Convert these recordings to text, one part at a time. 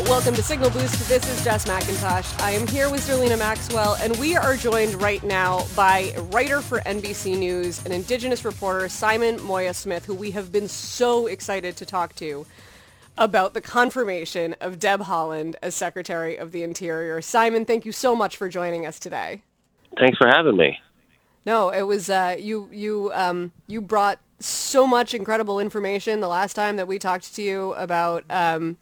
Welcome to Signal Boost. This is Jess McIntosh. I am here with Zerlina Maxwell, and we are joined right now by writer for NBC News and Indigenous reporter Simon Moya Smith, who we have been so excited to talk to about the confirmation of Deb Haaland as Secretary of the Interior. Simon, thank you so much for joining us today. Thanks for having me. No, it was uh, you. You um, you brought so much incredible information the last time that we talked to you about um,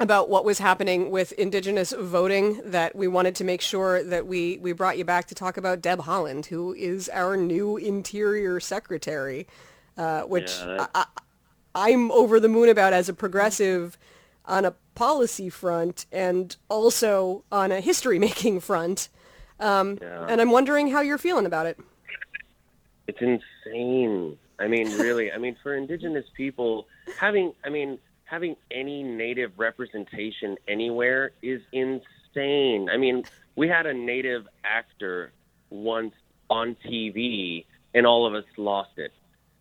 about what was happening with Indigenous voting that we wanted to make sure that we, we brought you back to talk about Deb Haaland, who is our new Interior Secretary, uh, which Yeah, I, I'm over the moon about as a progressive on a policy front and also on a history-making front. Um, Yeah. And I'm wondering how you're feeling about it. It's insane. I mean, really. I mean, for Indigenous people, having I mean, having any Native representation anywhere is insane. I mean, we had a Native actor once on TV, and all of us lost it.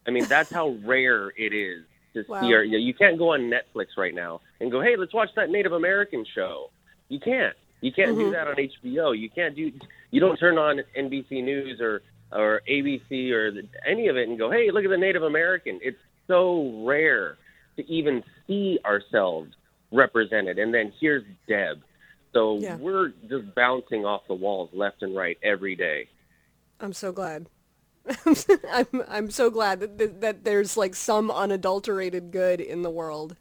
I mean, that's how rare it is to Wow. see. Our, you know, you can't go on Netflix right now and go, "Hey, let's watch that Native American show." You can't. You can't do mm-hmm. that on HBO. You can't do. You don't turn on NBC News or or ABC or the, any of it and go, "Hey, look at the Native American." It's so rare to even see ourselves represented. And then here's Deb. So Yeah. we're just bouncing off the walls left and right every day. I'm so glad. I'm I'm so glad that, that that there's like some unadulterated good in the world.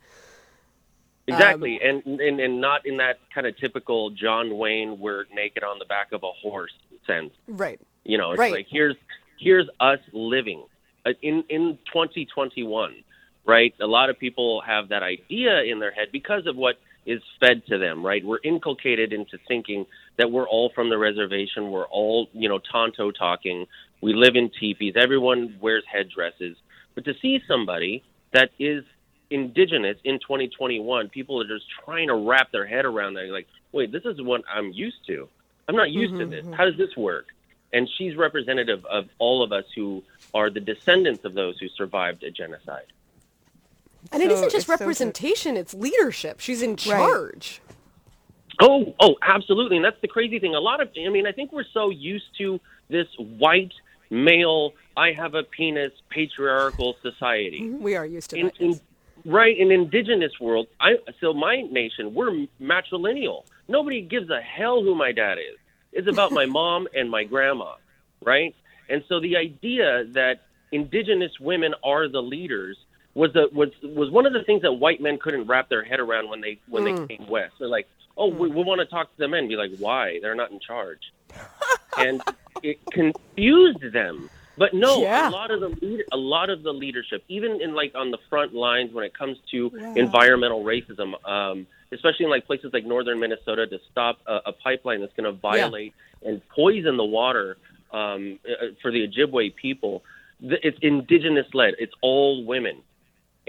Exactly, and, and and not in that kind of typical John Wayne "we're naked on the back of a horse" sense. Right. You know, it's Right. like here's here's us living Uh, in in 2021, right? A lot of people have that idea in their head because of what is fed to them, right? We're inculcated into thinking that we're all from the reservation, we're all you know Tonto talking, we live in teepees, everyone wears headdresses, but to see somebody that is indigenous in 2021, people are just trying to wrap their head around that. Like, wait, this is what I'm used to. I'm not used to mm-hmm, this. Mm-hmm. How does this work? And she's representative of all of us who are the descendants of those who survived a genocide. And it So isn't just it's so- representation, it's leadership. She's in charge. Oh, oh, absolutely. And that's the crazy thing. A lot of, I mean, I think we're so used to this white, male, I have a penis, patriarchal society. Mm-hmm. We are used to in, that. in right in indigenous world i so my nation we're matrilineal nobody gives a hell who my dad is it's about my mom and my grandma right and so the idea that indigenous women are the leaders was the was was one of the things that white men couldn't wrap their head around when they when Mm. they came west they're like oh we, we want to talk to the men be like why they're not in charge and it confused them but no, Yeah. a lot of the lead, a lot of the leadership, even in like on the front lines when it comes to environmental racism, um, especially in like places like northern Minnesota, to stop a, a pipeline that's going to violate and poison the water um, uh, for the Ojibwe people. It's indigenous led. It's all women,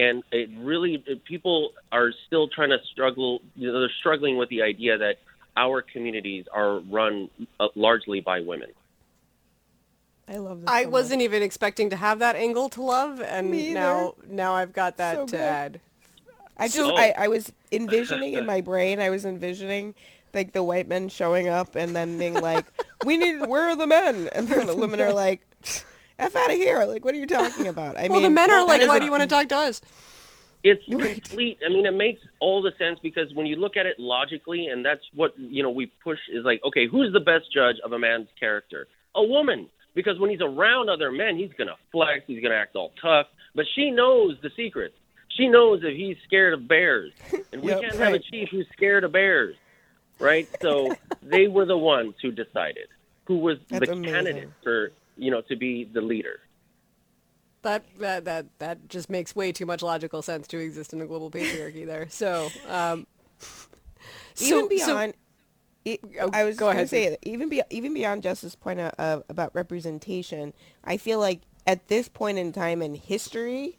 and it really people are still trying to struggle. You know, they're struggling with the idea that our communities are run uh, largely by women. I love this. I so wasn't even expecting to have that angle to love, and now now I've got that So to good. add. I just So- I, I was envisioning in my brain. I was envisioning like the white men showing up and then being like, "We need where are the men?" And then the women are like, "F out of here!" Like, what are you talking about? I Well, mean, the men are like, why do you want to talk to us? It's complete. I mean, it makes all the sense because when you look at it logically, and that's what you know we push is like, okay, who's the best judge of a man's character? A woman, because when he's around other men, he's gonna flex, he's gonna act all tough, but she knows the secrets. She knows if he's scared of bears, and we Yep, can't have a chief who's scared of bears, right? So they were the ones who decided who was That's the amazing. candidate for you know to be the leader. That, that that that just makes way too much logical sense to exist in a global patriarchy there. So, um, even so- so- beyond It, Oh, I was go going ahead, to say even be, even beyond Justice's point of, of, about representation, I feel like at this point in time in history,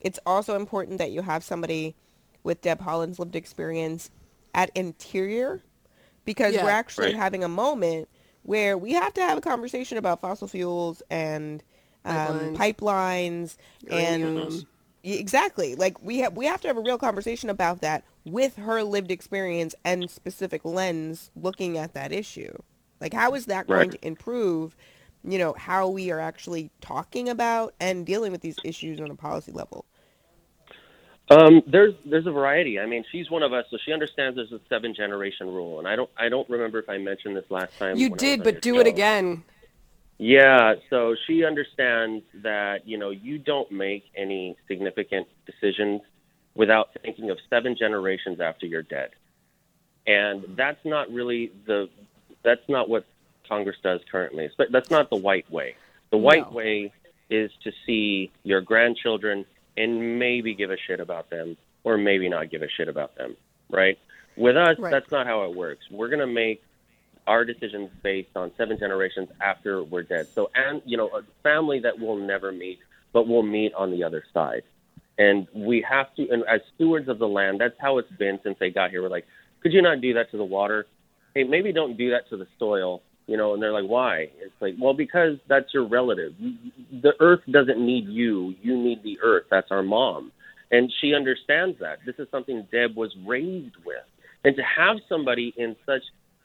it's also important that you have somebody with Deb Haaland's lived experience at Interior, because Yeah. we're actually Right. having a moment where we have to have a conversation about fossil fuels and um, pipelines and exactly. Like we have we have to have a real conversation about that with her lived experience and specific lens looking at that issue. Like how is that going Right. to improve you know how we are actually talking about and dealing with these issues on a policy level Um, there's there's a variety. I mean, she's one of us, so she understands there's a seven generation rule, and I don't I don't remember if I mentioned this last time. You when I was did, but do it again. Yeah, so she understands that you know you don't make any significant decisions without thinking of seven generations after you're dead, and that's not really the that's not what Congress does currently. But that's not the white way. The white No. way is to see your grandchildren and maybe give a shit about them, or maybe not give a shit about them. Right? With us, Right. that's not how it works. We're gonna make our decisions based on seven generations after we're dead. So, and you know, a family that we'll never meet, but we'll meet on the other side. And we have to, and as stewards of the land, that's how it's been since they got here. We're like, could you not do that to the water? Hey, maybe don't do that to the soil. You know, and they're like, why? It's like, well, because that's your relative. The earth doesn't need you. You need the earth. That's our mom. And she understands that. This is something Deb was raised with. And to have somebody in such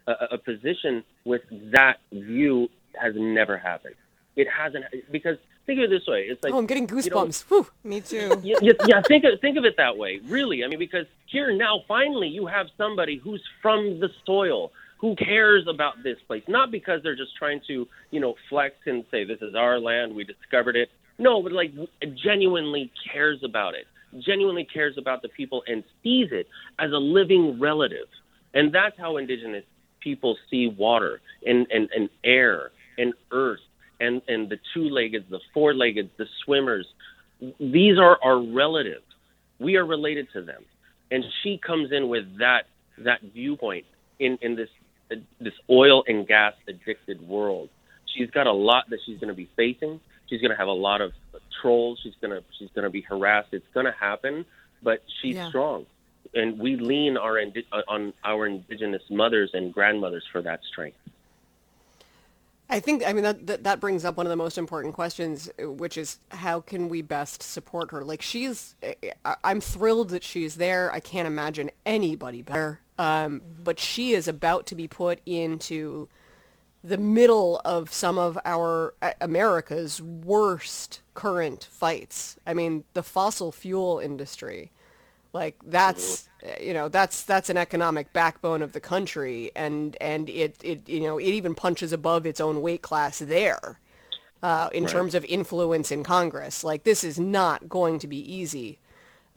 a, a position with that view has never happened. It hasn't because think of it this way: it's like Oh, I'm getting you know, goosebumps. Whew. me too yeah, yeah, yeah, think of think of it that way. Really, I mean, because here now, finally, you have somebody who's from the soil, who cares about this place, not because they're just trying to, you know, flex and say this is our land, we discovered it. No, but like genuinely cares about it, genuinely cares about the people, and sees it as a living relative. And that's how indigenous people see water and, and, and air and earth and, and the two legged, the four legged, the swimmers. These are our relatives. We are related to them. And she comes in with that that viewpoint in, in this this oil and gas addicted world. She's got a lot that she's going to be facing. She's going to have a lot of trolls. She's going to she's going to be harassed. It's going to happen, but she's Yeah. strong, and we lean our indi- on our indigenous mothers and grandmothers for that strength. I think, I mean, that, that brings up one of the most important questions, uh, which is how can we best support her? Like, she's, I'm thrilled that she's there. I can't imagine anybody better. Um, but she is about to be put into the middle of some of our uh, America's worst current fights. I mean, the fossil fuel industry, like that's uh, you know that's that's an economic backbone of the country, and and it it you know it even punches above its own weight class there. Uh, in terms of influence in Congress, like this is not going to be easy.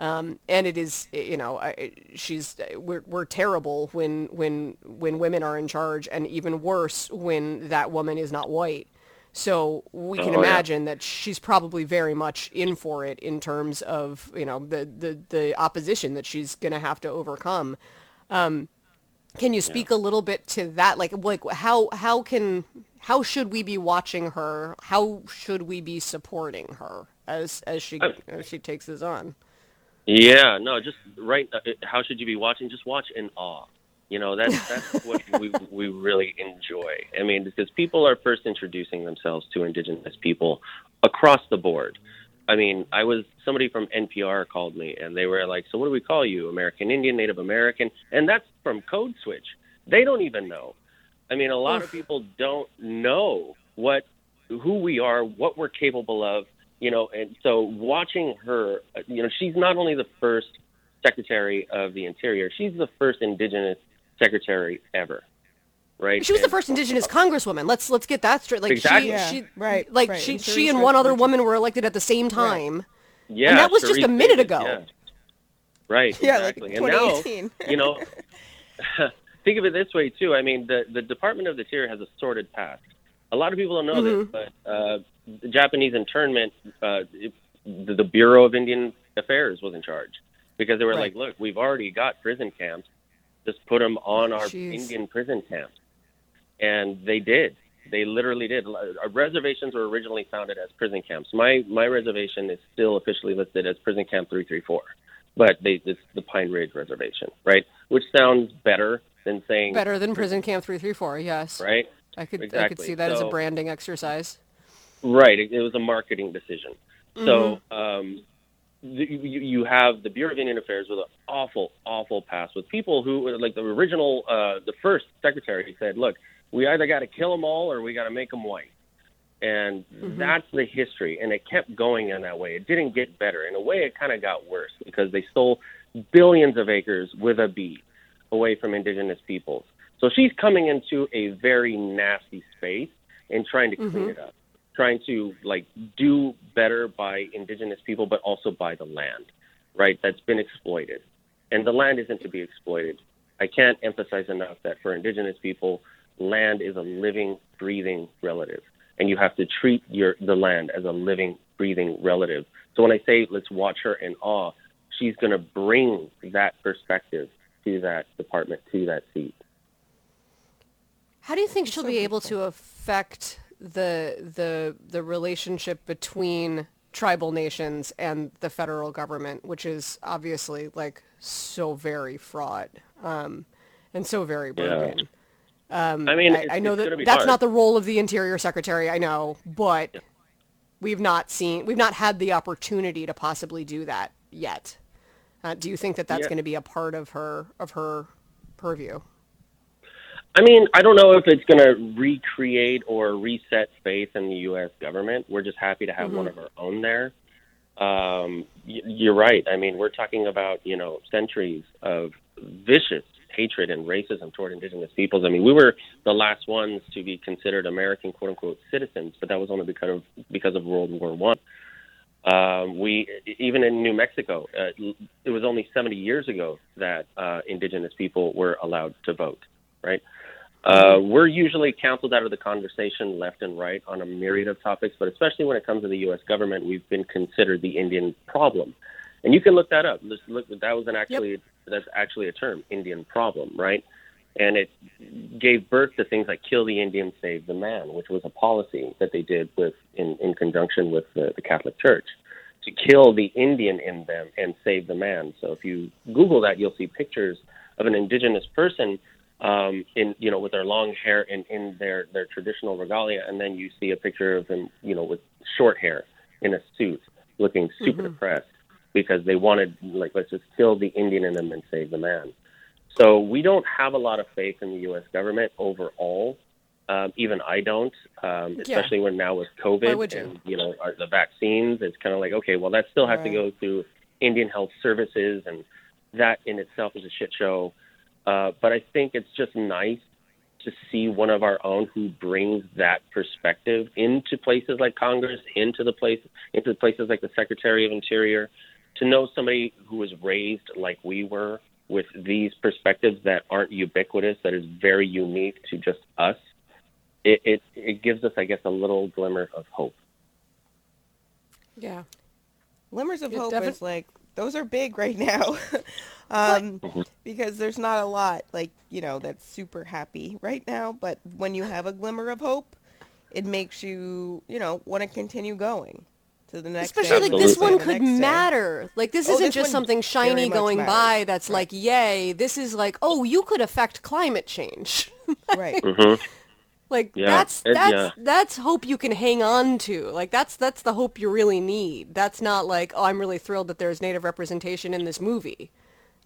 Um, and it is, you know, I- she's we're we're terrible when when when women are in charge, and even worse when that woman is not white. So we can Oh, yeah. imagine that she's probably very much in for it in terms of you know the the the opposition that she's going to have to overcome. Um, can you speak a little bit to that? Like like how how can how should we be watching her? How should we be supporting her as as she Uh, as she takes this on? Yeah, no, just right. Uh, how should you be watching? Just watch in awe. You know, that's that's what we we really enjoy. I mean, because people are first introducing themselves to Indigenous people across the board. I mean, I was somebody from NPR called me, and they were like, "So what do we call you? American Indian, Native American?" And that's from Code Switch. They don't even know. I mean, a lot of people don't know what who we are, what we're capable of, you know. And so, watching her, uh, you know, she's not only the first Secretary of the Interior, she's the first Indigenous Secretary ever, right? She was the first Indigenous Congresswoman. Let's let's get that straight. Like Exactly. she, Yeah, she, right, Like right. she, And she and one other Richardson. woman were elected at the same time. Yeah, And that was just a minute Davids, ago. yeah. Right. Yeah, like exactly. and now, you know, think of it this way too. I mean, the the Department of the Interior has a sordid past. A lot of people don't know Mm-hmm. this, but uh, the Japanese internment, uh, it, the, the Bureau of Indian Affairs was in charge because they were Right. like, "Look, we've already got prison camps. Just put them on our Jeez. Indian prison camps, and they did. They literally did. Our reservations were originally founded as prison camps. My my reservation is still officially listed as Prison Camp 334, but they it's the Pine Ridge Reservation, right? Which sounds better than saying Better than Prison Camp 334, yes. right? I could I could see that as a branding exercise. Right. It, it was a marketing decision. So Mm-hmm. um, the, you, you have the Bureau of Indian Affairs with an awful, awful past with people who, like the original, uh, the first secretary said, look, we either got to kill them all or we got to make them white. And Mm-hmm. that's the history. And it kept going in that way. It didn't get better. In a way, it kind of got worse because they stole billions of acres with a B away from indigenous peoples. So she's coming into a very nasty space and trying to clean it up, trying to like do better by indigenous people, but also by the land, right? That's been exploited, and the land isn't to be exploited. I can't emphasize enough that for indigenous people, land is a living, breathing relative, and you have to treat your the land as a living, breathing relative. So when I say let's watch her in awe, she's going to bring that perspective to that department, to that seat. How do you think she'll be able to affect the the the relationship between tribal nations and the federal government, which is obviously like so very fraught um, and so very broken? I mean, I, I know that that's hard. not the role of the Interior Secretary. I know, but we've not seen, we've not had the opportunity to possibly do that yet. Uh, do you think that that's Yeah. going to be a part of her of her purview? I mean, I don't know if it's going to recreate or reset faith in the U.S. government. We're just happy to have one of our own there. Um, y- you're right. I mean, we're talking about you know centuries of vicious hatred and racism toward indigenous peoples. I mean, we were the last ones to be considered American quote unquote citizens, but that was only because of because of World War One. Um, we even in New Mexico, uh, it was only 70 years ago that uh, indigenous people were allowed to vote. Right. Uh, we're usually counseled out of the conversation left and right on a myriad of topics, but especially when it comes to the U.S. government, we've been considered the Indian problem, and you can look that up. Just look, that was an actually that's actually a term, Indian problem, right? And it gave birth to things like "kill the Indian, save the man," which was a policy that they did with in, in conjunction with the, the Catholic Church to kill the Indian in them and save the man. So if you Google that, you'll see pictures of an indigenous person um, in you know with their long hair and in their their traditional regalia, and then you see a picture of him you know with short hair in a suit, looking super depressed because they wanted like let's just kill the Indian in them and save the man. So we don't have a lot of faith in the U.S. government overall. Um, even I don't, um, Yeah. especially when now with COVID you? and you know our, the vaccines. It's kind of like okay, well that still has to go through Indian Health Services, and that in itself is a shit show. Uh, but I think it's just nice to see one of our own who brings that perspective into places like Congress, into the place, into places like the Secretary of Interior, to know somebody who was raised like we were with these perspectives that aren't ubiquitous, that is very unique to just us. It it, it gives us, I guess, a little glimmer of hope. Yeah. Glimmers of Yeah, hope defi- is like those are big right now. um, because there's not a lot like, you know, that's super happy right now, but when you have a glimmer of hope, it makes you, you know, want to continue going to the next day, Especially like this one could next day. matter. Like this Oh, isn't this just something shiny going matters. by that's Right. like, yay. This is like, oh, you could affect climate change. Right. hmm like Yeah, that's it- that's yeah. that's hope you can hang on to. Like that's that's the hope you really need. That's not like, oh, I'm really thrilled that there's native representation in this movie.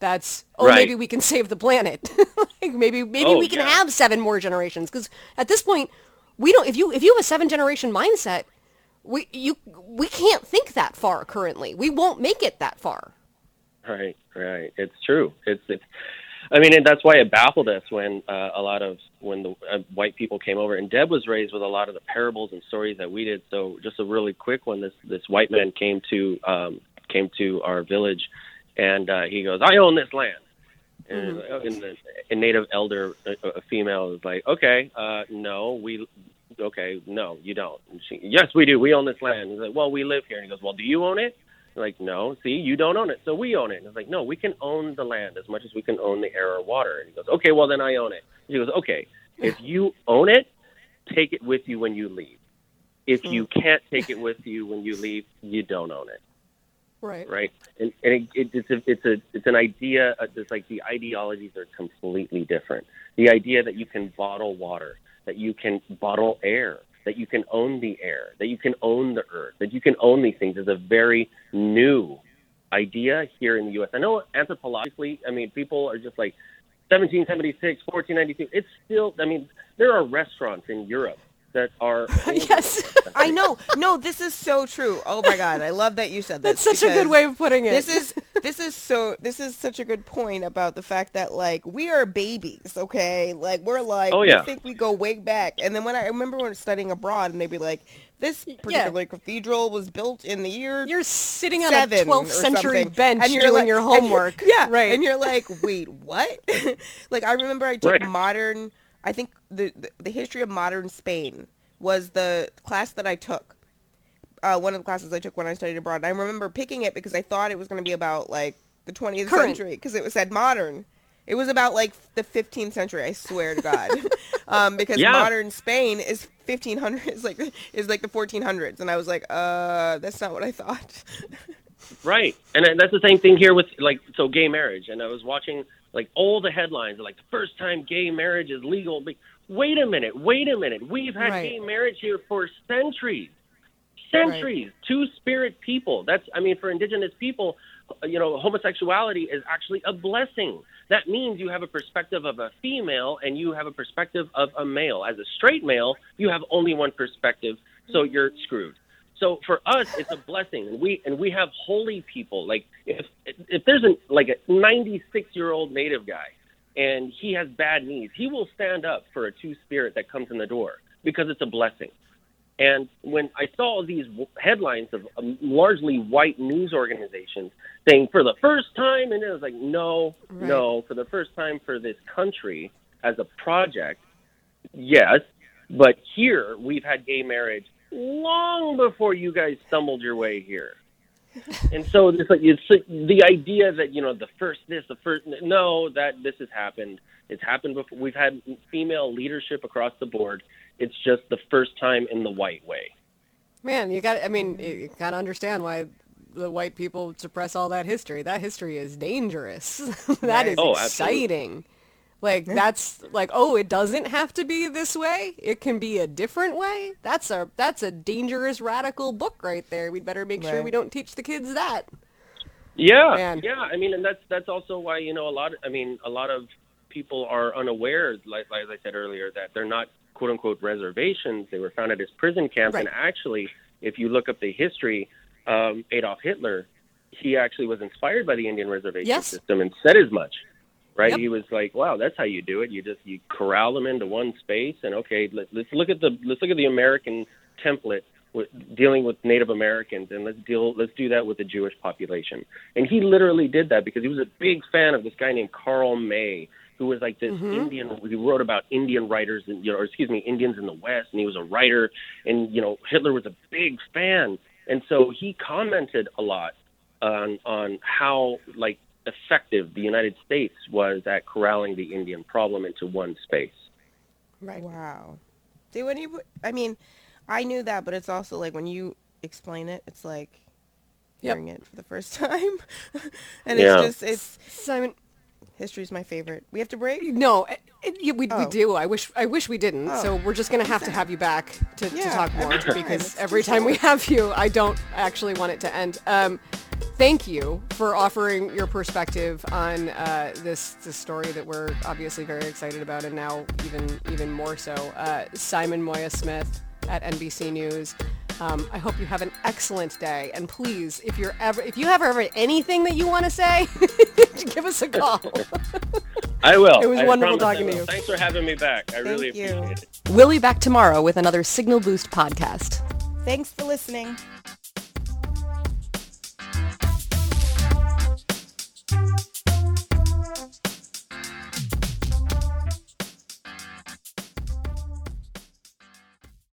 That's oh, Right. maybe we can save the planet. like maybe maybe Oh, we can yeah. have seven more generations because at this point we don't if you if you have a seven generation mindset, we you we can't think that far currently. We won't make it that far. Right, right. It's true. It's, it's I mean, and that's why it baffled us when uh, a lot of when the uh, white people came over, and Deb was raised with a lot of the parables and stories that we did. So, just a really quick one. This this white man came to um, came to our village, and uh, he goes, "I own this land." And, uh, and the a native elder, a, a female, is like, "Okay, uh, no, we." Okay, no, you don't. And she, yes, we do. We own this land. He's like, well, we live here. And he goes, well, do you own it? Like, no, see, you don't own it, so we own it. And it's like, no, we can own the land as much as we can own the air or water. And he goes, okay, well then I own it. He goes, okay, if you own it, take it with you when you leave. If you can't take it with you when you leave, you don't own it Right. right? And, and it, it, it's a, it's a it's an idea. uh, It's like the ideologies are completely different. The idea that you can bottle water, that you can bottle air, that you can own the air, that you can own the earth, that you can own these things is a very new idea here in the U.S. I know anthropologically, I mean, people are just like 1776, 1492. It's still, I mean, there are restaurants in Europe that are yes. I know. No, this is so true. Oh my god, I love that you said this. That's such a good way of putting it. This is this is so this is such a good point about the fact that like we are babies, okay? Like we're like Oh, yeah. we think we go way back. And then when I remember when studying abroad and they'd be like, This particular cathedral was built in the year You're sitting on a 12th century something. bench and you're doing like, your and you're- homework. yeah, Right. And you're like, wait, what? like I remember I took Right. modern. I think the, the the history of modern Spain was the class that I took. Uh, one of the classes I took when I studied abroad. And I remember picking it because I thought it was going to be about like the 20th Current. century because it was said modern. It was about like the 15th century. I swear to God, um, because Yeah. modern Spain is 1500 is like is like the 1400s, and I was like, uh, that's not what I thought. Right, and that's the same thing here with like so gay marriage. And I was watching like all the headlines are like the first time gay marriage is legal. Wait a minute, wait a minute. We've had Right. gay marriage here for centuries, centuries. Two spirit people. That's I mean for indigenous people, you know, homosexuality is actually a blessing. That means you have a perspective of a female and you have a perspective of a male. As a straight male, you have only one perspective, so mm-hmm. you're screwed. So for us, it's a blessing, and we and we have holy people. Like if if there's a like a 96 year old native guy, and he has bad knees, he will stand up for a two spirit that comes in the door because it's a blessing. And when I saw these w- headlines of um, largely white news organizations saying for the first time, and it was like, no, Right. no, for the first time for this country as a project, yes, but here we've had gay marriage long before you guys stumbled your way here. and so it's like it's like the idea that you know the first this the first no that this has happened it's happened before we've had female leadership across the board it's just the first time in the white way Man, you got I mean, you got to understand why the white people suppress all that history. That history is dangerous. that is Oh, absolutely. Exciting. Like that's like, oh, it doesn't have to be this way. It can be a different way. That's a that's a dangerous radical book right there. We'd better make sure we don't teach the kids that. Yeah, Man. yeah. I mean, and that's that's also why you know a lot. I mean, a lot of people are unaware, like, like I said earlier, that they're not quote unquote reservations. They were founded as prison camps, Right. and actually, if you look up the history, um, Adolf Hitler, he actually was inspired by the Indian reservation Yes. system and said as much. Right? Yep. He was like, "Wow, that's how you do it. You just you corral them into one space, and okay, let, let's look at the let's look at the American template." With, dealing with Native Americans, and let's deal. Let's do that with the Jewish population. And he literally did that because he was a big fan of this guy named Karl May, who was like this mm-hmm. Indian. He wrote about Indian writers, and you know, or excuse me, Indians in the West, and he was a writer. And you know, Hitler was a big fan, and so he commented a lot on on how like effective the United States was at corralling the Indian problem into one space. Right. Wow. See, when you, I mean, I knew that, but it's also like when you explain it, it's like Yep. hearing it for the first time, and Yeah. it's just it's Simon, history's my favorite. We have to break. no, it, it, yeah, we, we Oh. do. I wish I wish we didn't. Oh. So we're just gonna have to have you back to, to talk more every because every time we have you, I don't actually want it to end. Um, thank you for offering your perspective on uh, this this story that we're obviously very excited about, and now even even more so. Uh, Simon Moya Smith at NBC News. Um, I hope you have an excellent day, and please, if you're ever if you have ever anything that you want to say, give us a call. I will. It was I wonderful talking to you. Thanks for having me back. I really Thank you. appreciate it. We'll be back tomorrow with another Signal Boost podcast. Thanks for listening.